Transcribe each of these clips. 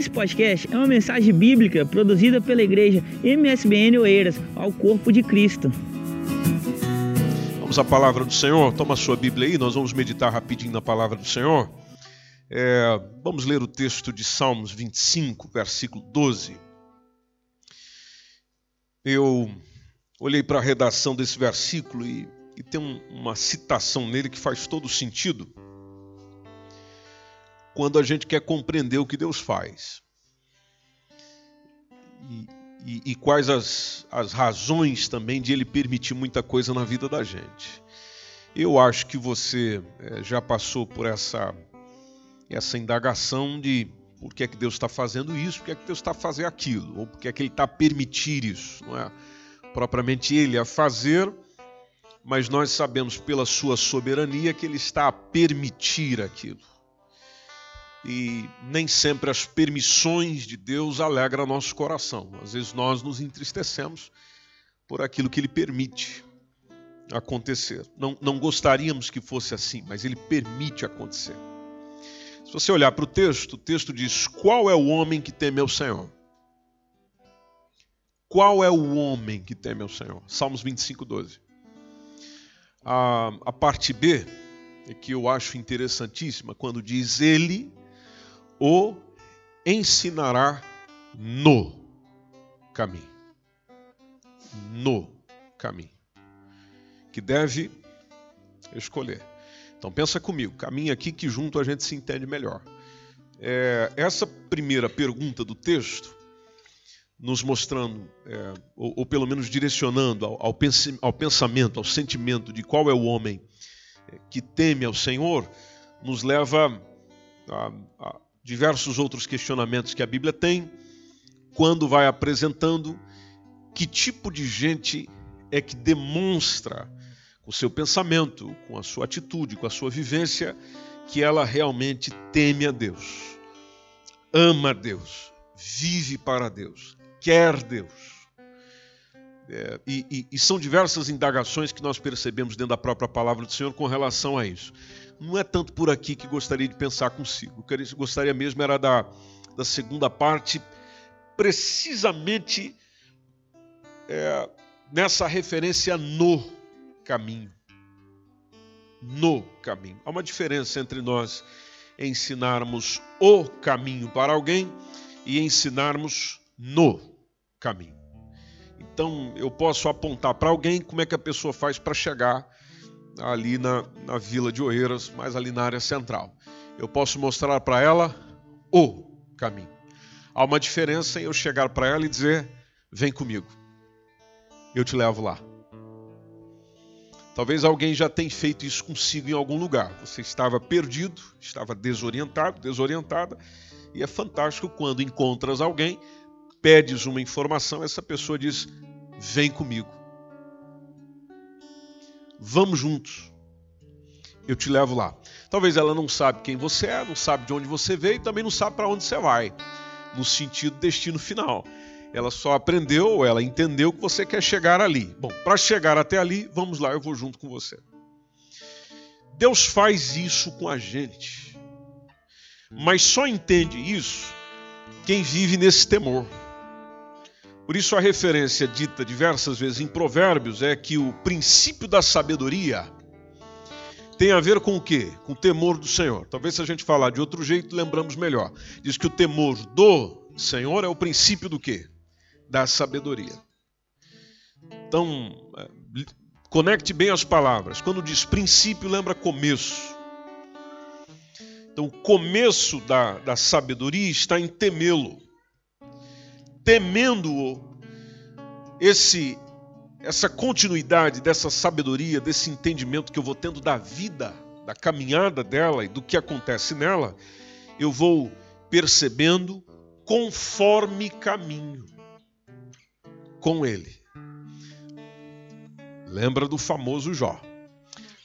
Esse podcast é uma mensagem bíblica produzida pela igreja MSBN Oeiras ao corpo de Cristo. Vamos à palavra do Senhor. Toma sua Bíblia aí, nós vamos meditar rapidinho na palavra do Senhor. É, vamos ler o texto de Salmos 25, versículo 12. Eu olhei para a redação desse versículo e, e tem um, uma citação nele que faz todo sentido quando a gente quer compreender o que Deus faz. E, e, e quais as, as razões também de Ele permitir muita coisa na vida da gente. Eu acho que você é, já passou por essa, essa indagação de por que é que Deus está fazendo isso, por que é que Deus está fazendo aquilo, ou por que é que Ele está permitir isso. Não é propriamente Ele a fazer, mas nós sabemos pela Sua soberania que Ele está a permitir aquilo e nem sempre as permissões de Deus alegram nosso coração. Às vezes nós nos entristecemos por aquilo que Ele permite acontecer. Não, não gostaríamos que fosse assim, mas Ele permite acontecer. Se você olhar para o texto, o texto diz: Qual é o homem que teme ao Senhor? Qual é o homem que teme ao Senhor? Salmos 25, 12. A, a parte B, é que eu acho interessantíssima, quando diz: Ele o ensinará no caminho. No caminho. Que deve escolher. Então pensa comigo, caminho aqui que junto a gente se entende melhor. É, essa primeira pergunta do texto, nos mostrando, é, ou, ou, pelo menos direcionando ao, ao, ao pensamento, ao sentimento de qual é o homem é, que teme ao Senhor, nos leva a, a, diversos outros questionamentos que a Bíblia tem quando vai apresentando que tipo de gente é que demonstra com seu pensamento, com a sua atitude, com a sua vivência, que ela realmente teme a Deus, ama a Deus, vive para Deus, quer Deus. É, e, e, e são diversas indagações que nós percebemos dentro da própria palavra do Senhor com relação a isso não é tanto por aqui que gostaria de pensar consigo. O que eu gostaria mesmo era da, da segunda parte, precisamente é, nessa referência no caminho. No caminho. Há uma diferença entre nós ensinarmos o caminho para alguém e ensinarmos no caminho. Então, eu posso apontar para alguém como é que a pessoa faz para chegar ali na, na vila de Oeiras, mais ali na área central. Eu posso mostrar para ela o caminho. Há uma diferença em eu chegar para ela e dizer: vem comigo, eu te levo lá. Talvez alguém já tenha feito isso consigo em algum lugar. Você estava perdido, estava desorientado, desorientada, e é fantástico quando encontras alguém, pedes uma informação, essa pessoa diz: vem comigo. Vamos juntos. Eu te levo lá. Talvez ela não sabe quem você é, não sabe de onde você veio e também não sabe para onde você vai, no sentido destino final. Ela só aprendeu, ela entendeu que você quer chegar ali. Bom, para chegar até ali, vamos lá, eu vou junto com você. Deus faz isso com a gente. Mas só entende isso quem vive nesse temor. Por isso, a referência dita diversas vezes em Provérbios é que o princípio da sabedoria tem a ver com o quê? Com o temor do Senhor. Talvez se a gente falar de outro jeito, lembramos melhor. Diz que o temor do Senhor é o princípio do quê? Da sabedoria. Então, é, conecte bem as palavras. Quando diz princípio, lembra começo. Então, o começo da, da sabedoria está em temê-lo temendo-o, esse essa continuidade dessa sabedoria, desse entendimento que eu vou tendo da vida, da caminhada dela e do que acontece nela, eu vou percebendo conforme caminho com ele. Lembra do famoso Jó.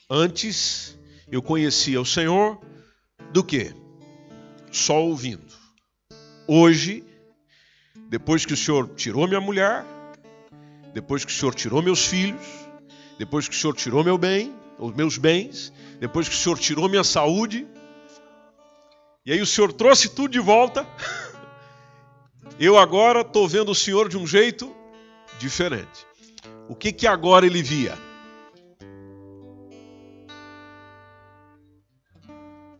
Antes eu conhecia o Senhor do que? Só ouvindo. Hoje depois que o Senhor tirou minha mulher, depois que o Senhor tirou meus filhos, depois que o Senhor tirou meu bem, os meus bens, depois que o Senhor tirou minha saúde, e aí o Senhor trouxe tudo de volta, Eu agora estou vendo o Senhor de um jeito diferente. O que que agora ele via?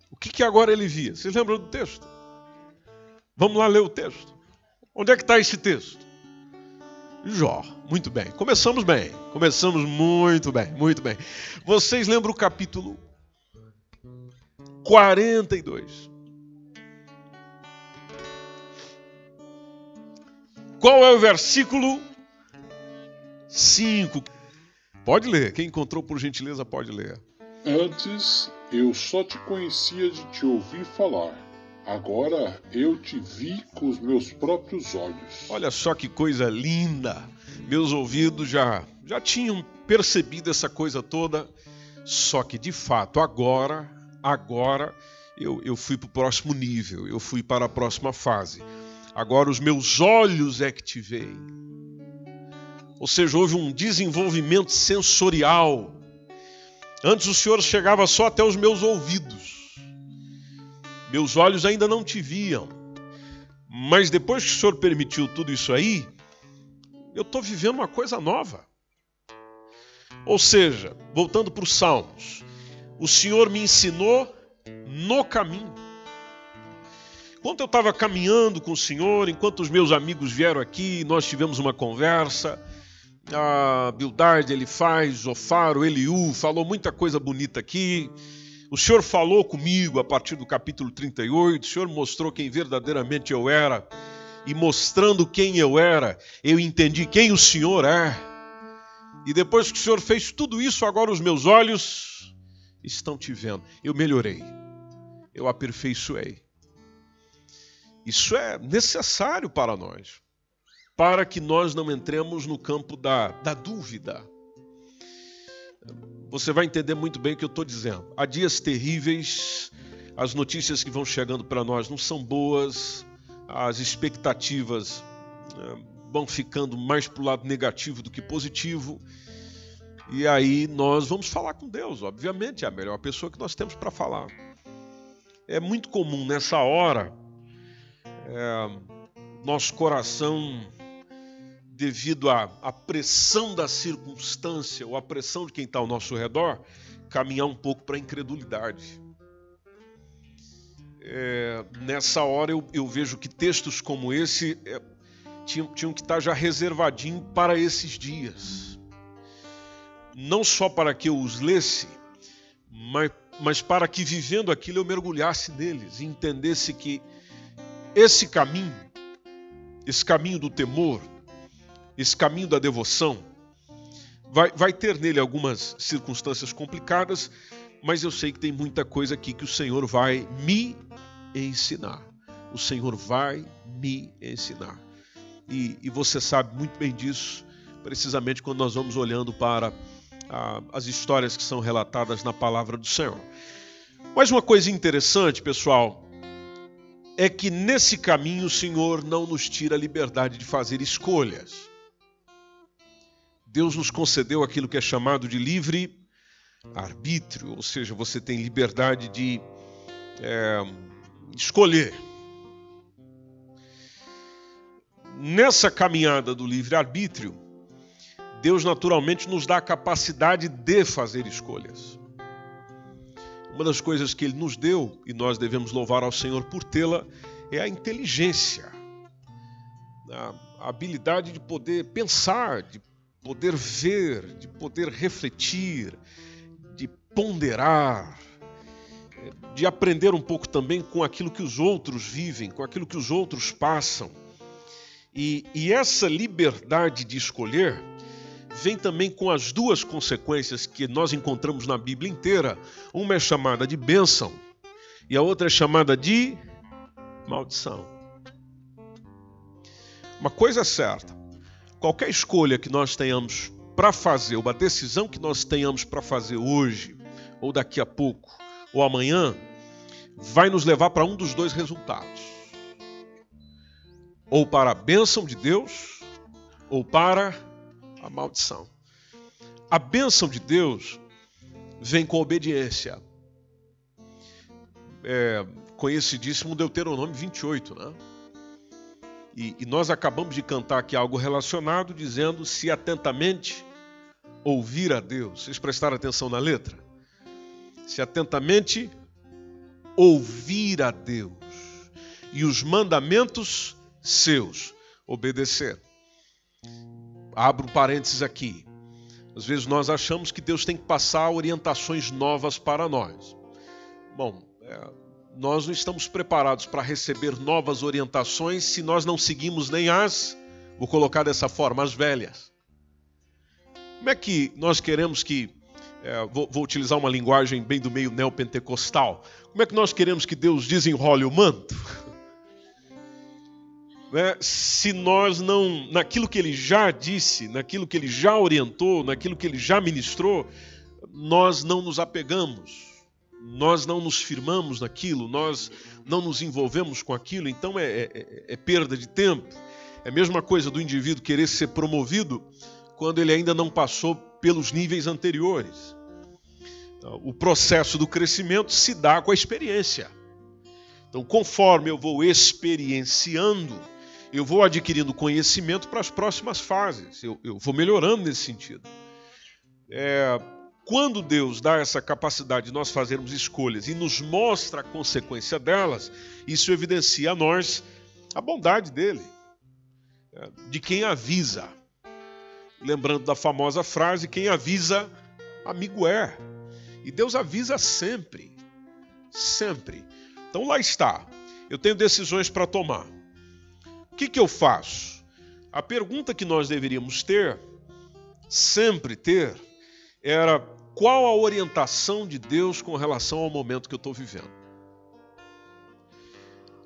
O que que agora ele via? Vocês lembram do texto? Vamos lá ler o texto. Onde é que está esse texto? Jó. Muito bem. Começamos bem. Começamos muito bem, muito bem. Vocês lembram o capítulo 42? Qual é o versículo 5? Pode ler. Quem encontrou, por gentileza, pode ler. Antes eu só te conhecia de te ouvir falar Agora eu te vi com os meus próprios olhos. Olha só que coisa linda! Meus ouvidos já, já tinham percebido essa coisa toda, só que de fato agora, agora eu, eu fui para o próximo nível, eu fui para a próxima fase. Agora os meus olhos é que te veem. Ou seja, houve um desenvolvimento sensorial. Antes o Senhor chegava só até os meus ouvidos. Meus olhos ainda não te viam. Mas depois que o Senhor permitiu tudo isso aí, eu estou vivendo uma coisa nova. Ou seja, voltando para os Salmos, o Senhor me ensinou no caminho. Enquanto eu estava caminhando com o Senhor, enquanto os meus amigos vieram aqui, nós tivemos uma conversa. A Bildade, ele faz, o Faro, Eliú, falou muita coisa bonita aqui. O Senhor falou comigo a partir do capítulo 38, o Senhor mostrou quem verdadeiramente eu era, e mostrando quem eu era, eu entendi quem o Senhor é. E depois que o Senhor fez tudo isso, agora os meus olhos estão te vendo. Eu melhorei, eu aperfeiçoei. Isso é necessário para nós, para que nós não entremos no campo da, da dúvida você vai entender muito bem o que eu estou dizendo. Há dias terríveis, as notícias que vão chegando para nós não são boas, as expectativas né, vão ficando mais para o lado negativo do que positivo. E aí nós vamos falar com Deus, obviamente, é a melhor pessoa que nós temos para falar. É muito comum nessa hora é, nosso coração devido à, à pressão da circunstância ou à pressão de quem está ao nosso redor, caminhar um pouco para a incredulidade. É, nessa hora eu, eu, vejo que textos como esse é, tinham, tinham que estar já reservadinho para esses dias. Não só para que eu os lesse, mas, mas para que vivendo aquilo eu mergulhasse neles e entendesse que esse caminho, esse caminho do temor, esse caminho da devoção, vai, vai ter nele algumas circunstâncias complicadas, mas eu sei que tem muita coisa aqui que o Senhor vai me ensinar. O Senhor vai me ensinar. E, e você sabe muito bem disso, precisamente quando nós vamos olhando para ah, as histórias que são relatadas na palavra do Senhor. Mas uma coisa interessante, pessoal, é que nesse caminho o Senhor não nos tira a liberdade de fazer escolhas. Deus nos concedeu aquilo que é chamado de livre arbítrio, ou seja, você tem liberdade de é, escolher. Nessa caminhada do livre arbítrio, Deus naturalmente nos dá a capacidade de fazer escolhas. Uma das coisas que Ele nos deu, e nós devemos louvar ao Senhor por tê-la, é a inteligência, a habilidade de poder pensar, de poder ver, de poder refletir, de ponderar, de aprender um pouco também com aquilo que os outros vivem, com aquilo que os outros passam. E, e essa liberdade de escolher vem também com as duas consequências que nós encontramos na Bíblia inteira. Uma é chamada de bênção e a outra é chamada de maldição. Uma coisa é certa: qualquer escolha que nós tenhamos para fazer, uma decisão que nós tenhamos para fazer hoje, ou daqui a pouco, ou amanhã, vai nos levar para um dos dois resultados: ou para a bênção de Deus, ou para a maldição. A bênção de Deus vem com obediência. É conhecidíssimo Deuteronômio 28, né? E, e nós acabamos de cantar aqui algo relacionado, dizendo: se atentamente ouvir a Deus. Vocês prestaram atenção na letra? Se atentamente ouvir a Deus e os mandamentos seus obedecer. Abro parênteses aqui. Às vezes nós achamos que Deus tem que passar orientações novas para nós. Bom, é, nós não estamos preparados para receber novas orientações se nós não seguimos nem as, vou colocar dessa forma, as velhas. Como é que nós queremos que, é, vou, vou, utilizar uma linguagem bem do meio neopentecostal, como é que nós queremos que Deus desenrole o manto? né, se nós não, naquilo que ele já disse, naquilo que ele já orientou, naquilo que ele já ministrou, nós não nos apegamos, nós não nos firmamos naquilo, nós não nos envolvemos com aquilo, então é, é, é perda de tempo. É a mesma coisa do indivíduo querer ser promovido quando ele ainda não passou pelos níveis anteriores. O processo do crescimento se dá com a experiência. Então, conforme eu vou experienciando, eu vou adquirindo conhecimento para as próximas fases, eu, eu vou melhorando nesse sentido. É, quando Deus dá essa capacidade de nós fazermos escolhas e nos mostra a consequência delas, isso evidencia a nós a bondade dele, é, de quem avisa. Lembrando da famosa frase: quem avisa, amigo é. E Deus avisa sempre, sempre. Então lá está. Eu tenho decisões para tomar. O que, que eu faço? A pergunta que nós deveríamos ter, sempre ter, era qual a orientação de Deus com relação ao momento que eu estou vivendo.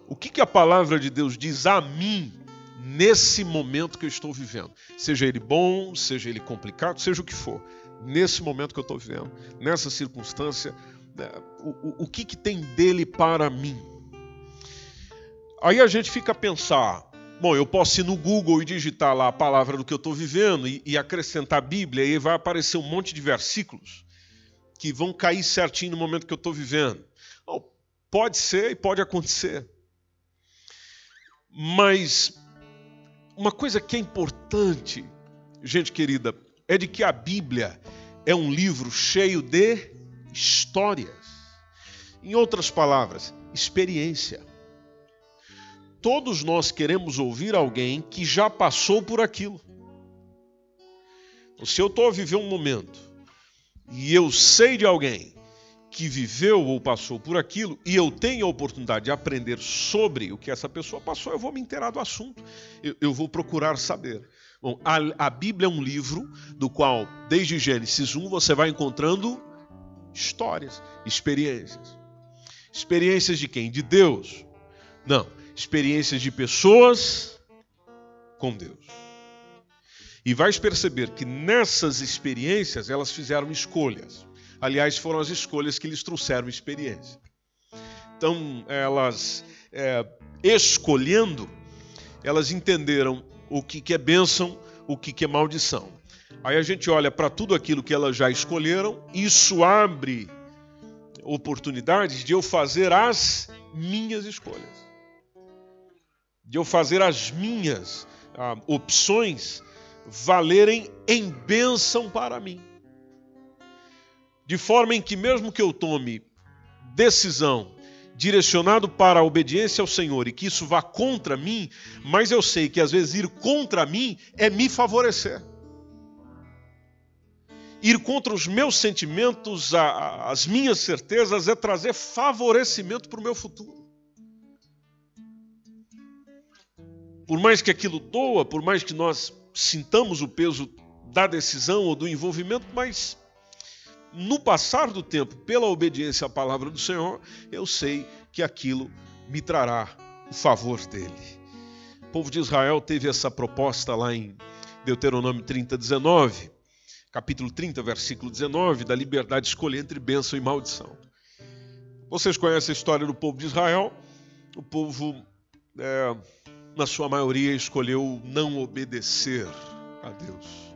O que, que a palavra de Deus diz a mim nesse momento que eu estou vivendo? Seja ele bom, seja ele complicado, seja o que for. Nesse momento que eu estou vivendo, nessa circunstância, né, o, o, o que, que tem dele para mim? Aí a gente fica a pensar, Bom, eu posso ir no Google e digitar lá a palavra do que eu estou vivendo e, e, acrescentar a Bíblia, e vai aparecer um monte de versículos que vão cair certinho no momento que eu estou vivendo. Bom, pode ser e pode acontecer. Mas uma coisa que é importante, gente querida, é de que a Bíblia é um livro cheio de histórias. Em outras palavras, experiência. Todos nós queremos ouvir alguém que já passou por aquilo. Então, se eu estou a viver um momento e eu sei de alguém que viveu ou passou por aquilo e eu tenho a oportunidade de aprender sobre o que essa pessoa passou, eu vou me inteirar do assunto, eu, eu vou procurar saber. Bom, a, a Bíblia é um livro do qual, desde Gênesis 1, você vai encontrando histórias, experiências. Experiências de quem? De Deus? Não experiências de pessoas com Deus. E vais perceber que nessas experiências elas fizeram escolhas. Aliás, foram as escolhas que lhes trouxeram experiência. Então, elas, é, escolhendo, elas entenderam o que, que é bênção, o que, que é maldição. Aí a gente olha para tudo aquilo que elas já escolheram, isso abre oportunidades de eu fazer as minhas escolhas de eu fazer as minhas ah, opções valerem em bênção para mim. De forma em que, mesmo que eu tome decisão direcionado para a obediência ao Senhor e que isso vá contra mim, mas eu sei que às vezes ir contra mim é me favorecer. Ir contra os meus sentimentos, as minhas certezas, é trazer favorecimento para o meu futuro. Por mais que aquilo doa, por mais que nós sintamos o peso da decisão ou do envolvimento, mas no passar do tempo, pela obediência à palavra do Senhor, eu sei que aquilo me trará o favor dele. O povo de Israel teve essa proposta lá em Deuteronômio 30, 19, capítulo 30, versículo 19, da liberdade de escolher entre bênção e maldição. Vocês conhecem a história do povo de Israel? O povo é, na sua maioria, escolheu não obedecer a Deus.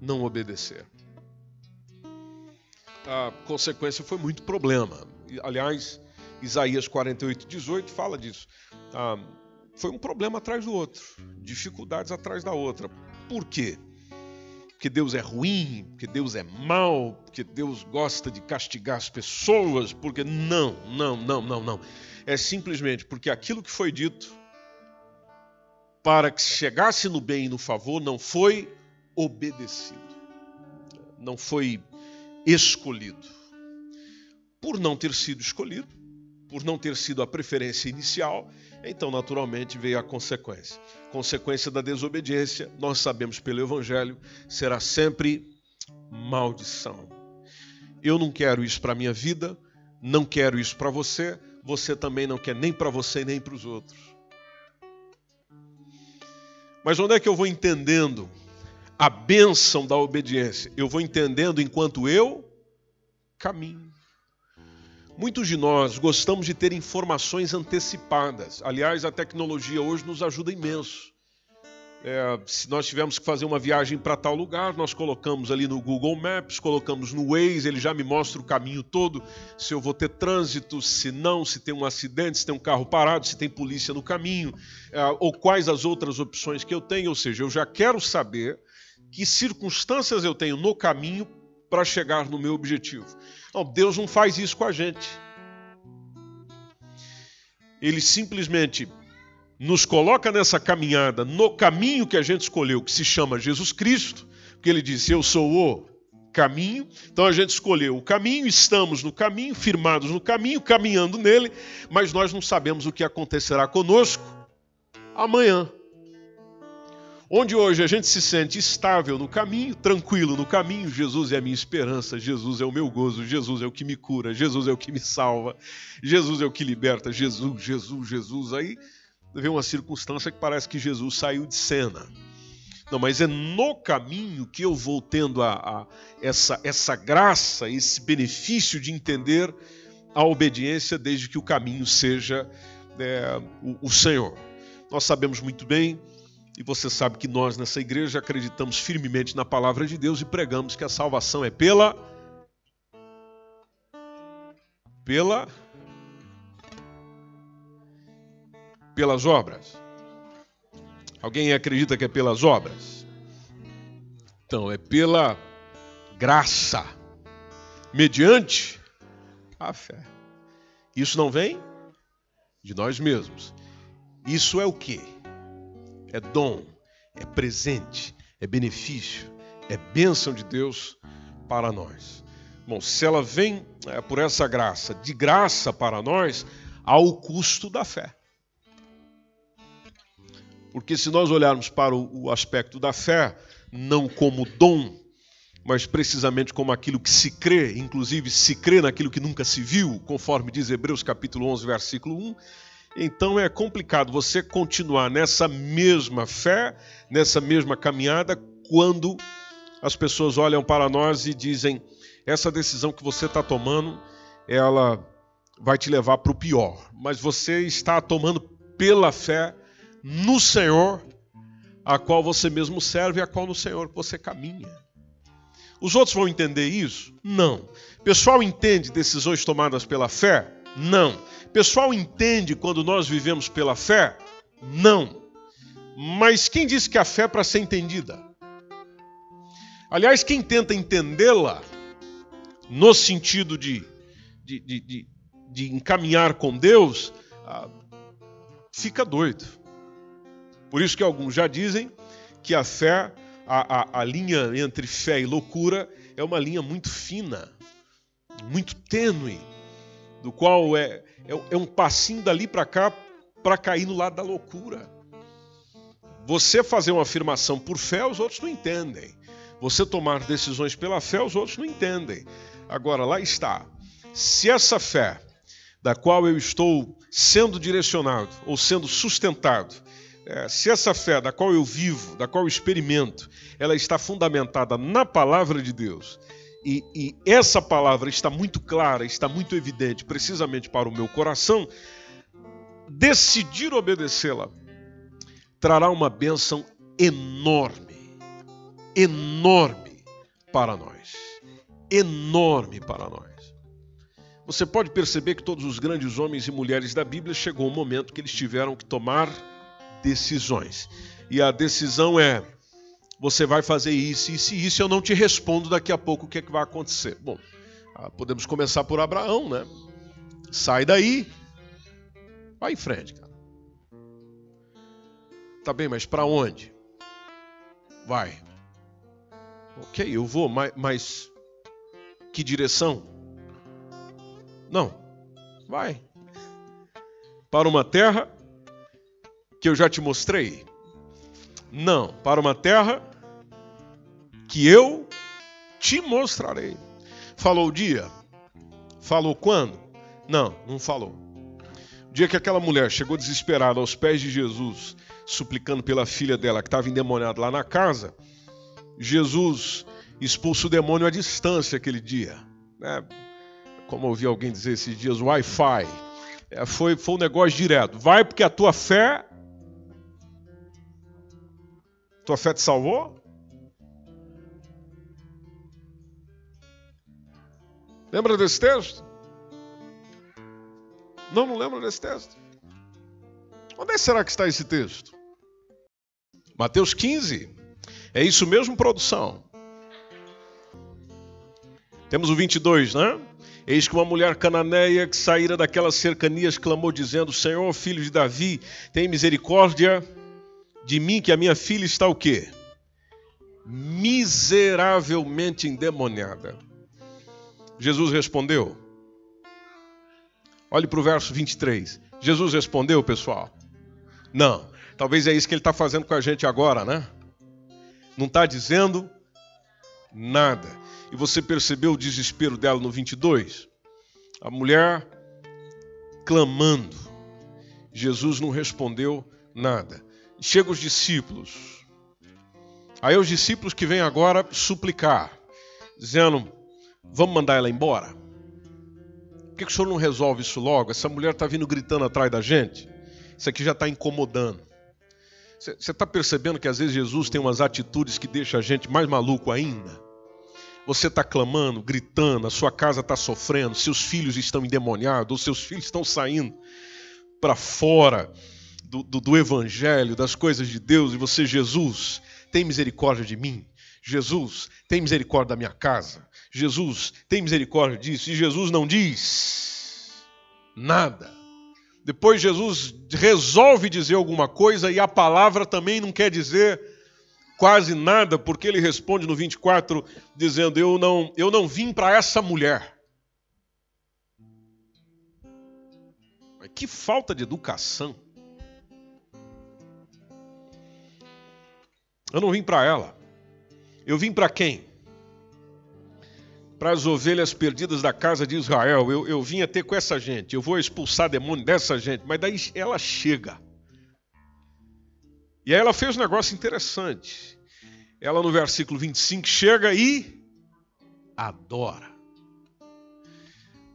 Não obedecer. A consequência foi muito problema. Aliás, Isaías 48, 18 fala disso. Ah, foi um problema atrás do outro, dificuldades atrás da outra. Por quê? Porque Deus é ruim, porque Deus é mau, porque Deus gosta de castigar as pessoas, porque não, não, não, não, não. É simplesmente porque aquilo que foi dito para que chegasse no bem e no favor não foi obedecido, não foi escolhido. Por não ter sido escolhido, por não ter sido a preferência inicial, então naturalmente veio a consequência. Consequência da desobediência, nós sabemos pelo Evangelho, será sempre maldição. Eu não quero isso para a minha vida, não quero isso para você, você também não quer nem para você nem para os outros. Mas onde é que eu vou entendendo a bênção da obediência? Eu vou entendendo enquanto eu caminho. Muitos de nós gostamos de ter informações antecipadas. Aliás, a tecnologia hoje nos ajuda imenso. É, se nós tivermos que fazer uma viagem para tal lugar, nós colocamos ali no Google Maps, colocamos no Waze, ele já me mostra o caminho todo, se eu vou ter trânsito, se não, se tem um acidente, se tem um carro parado, se tem polícia no caminho, é, ou quais as outras opções que eu tenho. Ou seja, eu já quero saber que circunstâncias eu tenho no caminho para chegar no meu objetivo. Não, Deus não faz isso com a gente. Ele simplesmente nos coloca nessa caminhada, no caminho que a gente escolheu, que se chama Jesus Cristo, porque ele disse: Eu sou o caminho. Então a gente escolheu o caminho, estamos no caminho, firmados no caminho, caminhando nele, mas nós não sabemos o que acontecerá conosco amanhã. Onde hoje a gente se sente estável no caminho, tranquilo no caminho, Jesus é a minha esperança, Jesus é o meu gozo, Jesus é o que me cura, Jesus é o que me salva, Jesus é o que liberta, Jesus, Jesus, Jesus. Aí vem uma circunstância que parece que Jesus saiu de cena. Não, mas é no caminho que eu vou tendo a, a, essa, essa graça, esse benefício de entender a obediência, desde que o caminho seja é, o, o Senhor. Nós sabemos muito bem e você sabe que nós nessa igreja acreditamos firmemente na palavra de Deus e pregamos que a salvação é pela pela pelas obras. Alguém acredita que é pelas obras? Então, é pela graça, mediante a fé. Isso não vem de nós mesmos. Isso é o que? é dom, é presente, é benefício, é bênção de Deus para nós. Bom, se ela vem é, por essa graça, de graça para nós, ao custo da fé. Porque se nós olharmos para o, aspecto da fé, não como dom, mas precisamente como aquilo que se crê, inclusive se crê naquilo que nunca se viu, conforme diz Hebreus capítulo 11, versículo 1, então é complicado você continuar nessa mesma fé, nessa mesma caminhada, quando as pessoas olham para nós e dizem: essa decisão que você está tomando, ela vai te levar para o pior. Mas você está tomando pela fé no Senhor, a qual você mesmo serve e a qual no Senhor você caminha. Os outros vão entender isso? Não. Pessoal entende decisões tomadas pela fé? Não. Pessoal entende quando nós vivemos pela fé? Não. Mas quem disse que a fé é para ser entendida? Aliás, quem tenta entendê-la no sentido de, de, de, de, de encaminhar com Deus, ah, fica doido. Por isso que alguns já dizem que a fé, a, a, a linha entre fé e loucura, é uma linha muito fina, muito tênue do qual é, é, é um passinho dali para cá para cair no lado da loucura. Você fazer uma afirmação por fé, os outros não entendem. Você tomar decisões pela fé, os outros não entendem. Agora, lá está. Se essa fé, da qual eu estou sendo direcionado ou sendo sustentado, é, se essa fé da qual eu vivo, da qual eu experimento, ela está fundamentada na palavra de Deus, e, e essa palavra está muito clara, está muito evidente, precisamente para o meu coração, decidir obedecê-la trará uma bênção enorme, enorme para nós. Enorme para nós. Você pode perceber que todos os grandes homens e mulheres da Bíblia chegou um momento que eles tiveram que tomar decisões. E a decisão é: você vai fazer isso, e se isso eu não te respondo daqui a pouco o que, é que vai acontecer. Bom, ah, podemos começar por Abraão, né? Sai daí, vai em frente, cara. Tá bem, mas para onde? Vai. Ok, eu vou, mas, mas que direção? Não, vai. Para uma terra que eu já te mostrei? Não, para uma terra que eu te mostrarei. Falou o dia? Falou quando? Não, não falou. O dia que aquela mulher chegou desesperada aos pés de Jesus, suplicando pela filha dela que estava endemoniada lá na casa, Jesus expulsa o demônio à distância aquele dia. Né? Como ouvi alguém dizer esses dias, Wi-Fi. É, foi, foi um negócio direto. Vai porque a tua fé. Tua fé te salvou? Lembra desse texto? Não, não lembra desse texto. Onde é será que está esse texto? Mateus 15. É isso mesmo, produção? Temos o 22, né? Eis que uma mulher cananeia que saíra daquelas cercanias clamou, dizendo: Senhor, filho de Davi, tem misericórdia de mim, que a minha filha está o quê? Miseravelmente endemoniada. Jesus respondeu. Olhe para o verso 23. Jesus respondeu, pessoal? Não. Talvez é isso que ele está fazendo com a gente agora, né? Não está dizendo nada. E você percebeu o desespero dela no 22? A mulher clamando. Jesus não respondeu nada. Chega os discípulos. Aí os discípulos que vêm agora suplicar, dizendo: Vamos mandar ela embora? Por que, que o senhor não resolve isso logo? Essa mulher está vindo gritando atrás da gente. Isso aqui já está incomodando. Você está percebendo que às vezes Jesus tem umas atitudes que deixam a gente mais maluco ainda? Você está clamando, gritando, a sua casa está sofrendo, seus filhos estão endemoniados, seus filhos estão saindo para fora do, do, do Evangelho, das coisas de Deus, e você, Jesus, tem misericórdia de mim. Jesus, tem misericórdia da minha casa. Jesus, tem misericórdia disso. E Jesus não diz nada. Depois Jesus resolve dizer alguma coisa e a palavra também não quer dizer quase nada, porque ele responde no 24 dizendo: "Eu não, eu não vim para essa mulher". Que falta de educação. Eu não vim para ela. Eu vim para quem? Para as ovelhas perdidas da casa de Israel. Eu, eu vim até com essa gente. Eu vou expulsar demônio dessa gente. Mas daí ela chega. E aí ela fez um negócio interessante. Ela no versículo 25 chega e adora.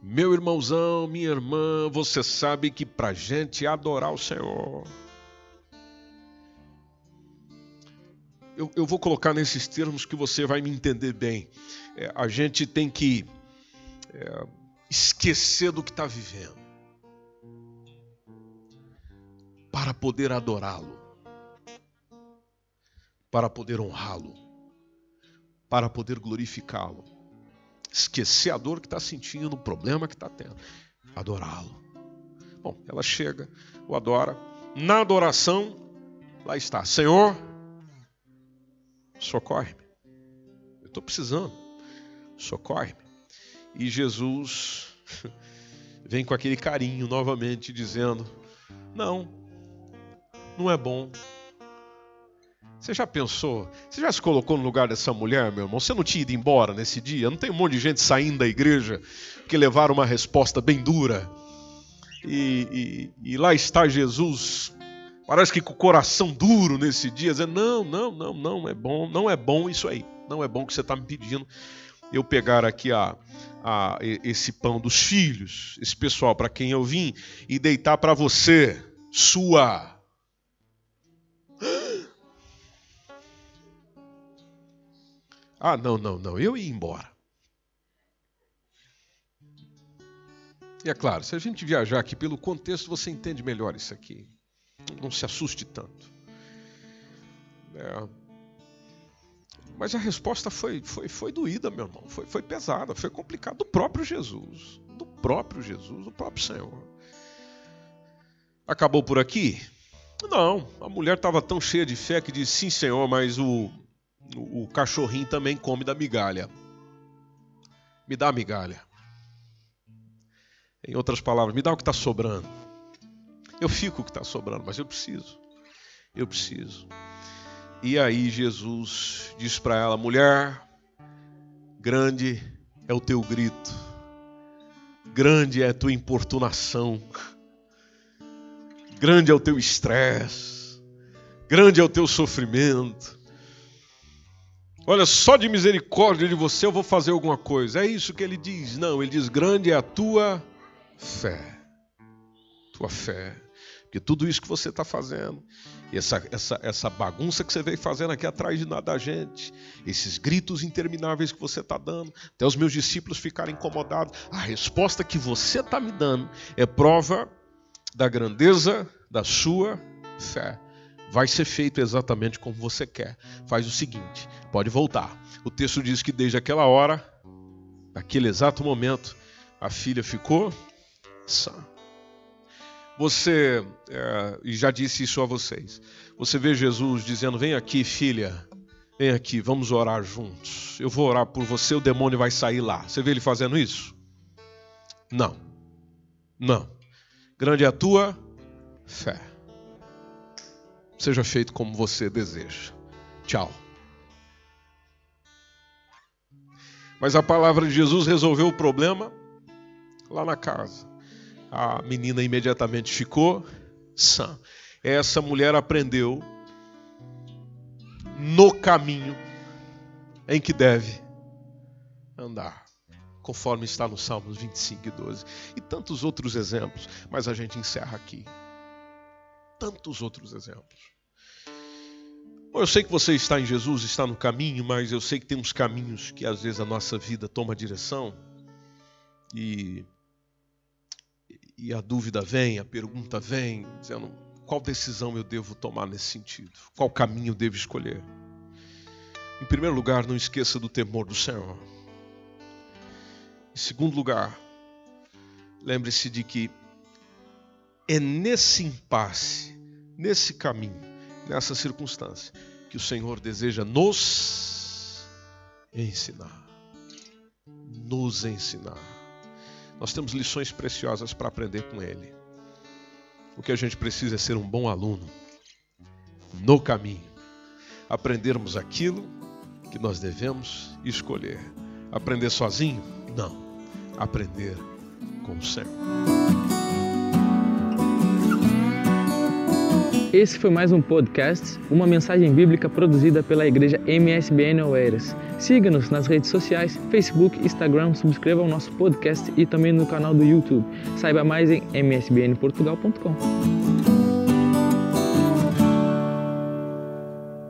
Meu irmãozão, minha irmã, você sabe que para gente adorar o Senhor. Eu, eu, vou colocar nesses termos que você vai me entender bem. É, a gente tem que é, esquecer do que está vivendo para poder adorá-lo para poder honrá-lo, para poder glorificá-lo. Esquecer a dor que está sentindo, o problema que está tendo, adorá-lo. Bom, ela chega, o adora. Na adoração, lá está: Senhor, socorre-me. Eu estou precisando, socorre-me. E Jesus vem com aquele carinho novamente, dizendo: Não, não é bom você já pensou? Você já se colocou no lugar dessa mulher, meu irmão? Você não tinha ido embora nesse dia? Não tem um monte de gente saindo da igreja que levaram uma resposta bem dura? E, e, e lá está Jesus, parece que com o coração duro nesse dia, dizendo: Não, não, não, não é bom, não é bom isso aí, não é bom que você está me pedindo eu pegar aqui a, a, esse pão dos filhos, esse pessoal para quem eu vim, e deitar para você, sua Ah, não, não, não, eu ia embora. E é claro, se a gente viajar aqui pelo contexto, você entende melhor isso aqui. Não se assuste tanto. É. Mas a resposta foi, foi, foi doída, meu irmão. Foi, foi pesada, foi complicada. Do próprio Jesus. Do próprio Jesus, do próprio Senhor. Acabou por aqui? Não. A mulher estava tão cheia de fé que disse: Sim, Senhor, mas o, o, o cachorrinho também come da migalha. Me dá a migalha. Em outras palavras, me dá o que está sobrando. Eu fico o que está sobrando, mas eu preciso. Eu preciso. E aí Jesus diz para ela: mulher, grande é o teu grito, grande é a tua importunação, grande é o teu estresse, grande é o teu sofrimento. Olha, só de misericórdia de você eu vou fazer alguma coisa. É isso que ele diz. Não, ele diz: grande é a tua fé. Tua fé. Porque tudo isso que você está fazendo, essa, essa, essa bagunça que você veio fazendo aqui atrás de nada da gente, esses gritos intermináveis que você está dando, até os meus discípulos ficarem incomodados, a resposta que você está me dando é prova da grandeza da sua fé. Vai ser feito exatamente como você quer. Faz o seguinte: pode voltar. O texto diz que desde aquela hora, naquele exato momento, a filha ficou sã. Você, é, e já disse isso a vocês, você vê Jesus dizendo: Vem aqui, filha, vem aqui, vamos orar juntos. Eu vou orar por você, o demônio vai sair lá. Você vê ele fazendo isso? Não, não. Grande é a tua fé. Seja feito como você deseja. Tchau. Mas a palavra de Jesus resolveu o problema lá na casa a menina imediatamente ficou sã. Essa mulher aprendeu no caminho em que deve andar, conforme está no Salmos 25 e 12. E tantos outros exemplos, mas a gente encerra aqui. Tantos outros exemplos. Eu sei que você está em Jesus, está no caminho, mas eu sei que tem uns caminhos que às vezes a nossa vida toma direção e e a dúvida vem, a pergunta vem, dizendo qual decisão eu devo tomar nesse sentido, qual caminho eu devo escolher. Em primeiro lugar, não esqueça do temor do Senhor. Em segundo lugar, lembre-se de que é nesse impasse, nesse caminho, nessa circunstância, que o Senhor deseja nos ensinar. Nos ensinar. Nós temos lições preciosas para aprender com Ele. O que a gente precisa é ser um bom aluno no caminho, aprendermos aquilo que nós devemos escolher. Aprender sozinho? Não. Aprender com o Senhor. Esse foi mais um podcast, uma mensagem bíblica produzida pela igreja MSBN Oeiras. Siga-nos nas redes sociais, Facebook, Instagram, subscreva o nosso podcast e também no canal do YouTube. Saiba mais em msbnportugal.com.